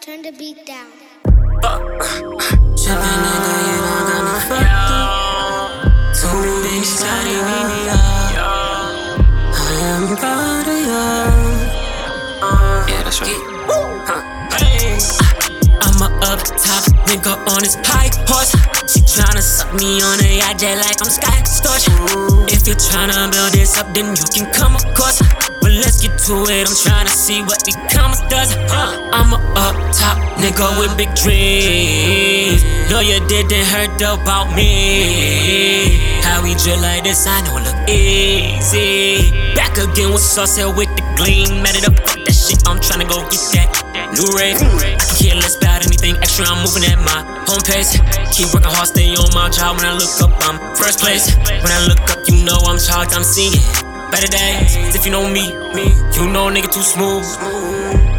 Turn the beat down. Trippin' nigga, you you. Yeah, that's right. I'm a up top nigga on his high horse. She tryna suck me on a yacht like I'm Scott Storch. If you're tryna build this up, then you can come, course. To it. I'm tryna see what becomes does. Uh, I'm a up top nigga with big dreams. No, you didn't heard about me. How we drill like this, I know it look easy. Back again with sauce here with the gleam. Mad it up, fuck that shit. I'm tryna go get that new rate. I can care less about anything extra. I'm moving at my home pace. Keep working hard, stay on my job. When I look up, I'm first place. When I look up, you know I'm charged. I'm seeing better days. If you know me, me, you know nigga too smooth.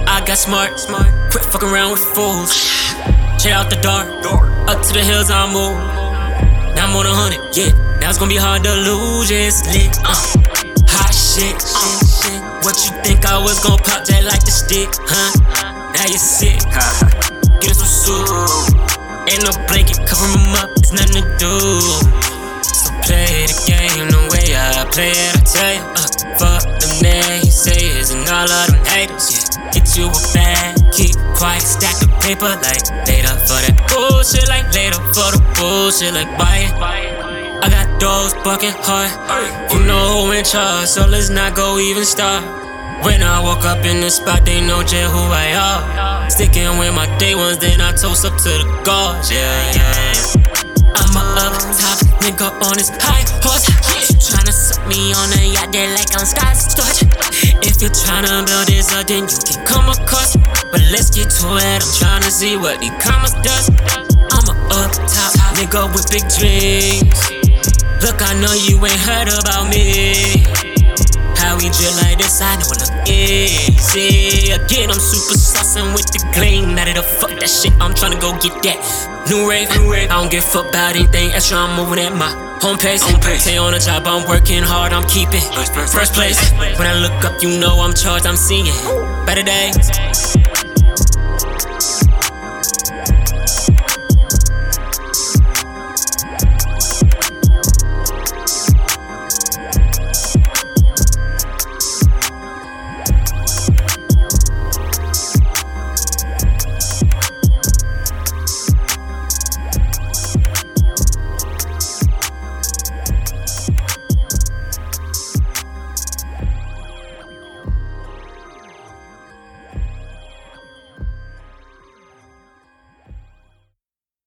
I got smart, smart. Quit fucking around with fools. Check out the dark, up to the hills I move. Now I'm on a hundred, yeah. Now it's gonna be hard to lose, it's lit. Uh, hot shit, shit, shit. What you think I was gonna pop that like the stick, huh? Now you sick. Get some soup. Ain't no blanket, cover 'em up, it's nothing to do. Tell you. Uh, fuck them naysayers and all of them haters, yeah. Get you a bag, keep quiet, stack the paper like later for that bullshit, like later for the bullshit, like buy it. I got doors bucking hard. You know who in charge, so let's not go even start. When I walk up in the spot, they know just who I are. Sticking with my day ones, then I toast up to the gods, yeah, yeah. I'm a up top nigga on his high horse. On a yacht there like I'm Scott Storch. If you're tryna build this up, then you can come across. But let's get to it. I'm tryna see what the commerce does. I'm a up top nigga with big dreams. Look, I know you ain't heard about me. We like this, I know it look easy. Again, I'm super saucing with the gleam. Now the fuck that shit, I'm tryna go get that new rave. I don't give a fuck about anything extra, I'm moving at my home pace. Stay on the job, I'm working hard, I'm keeping first place. When I look up, you know I'm charged, I'm seeing better days.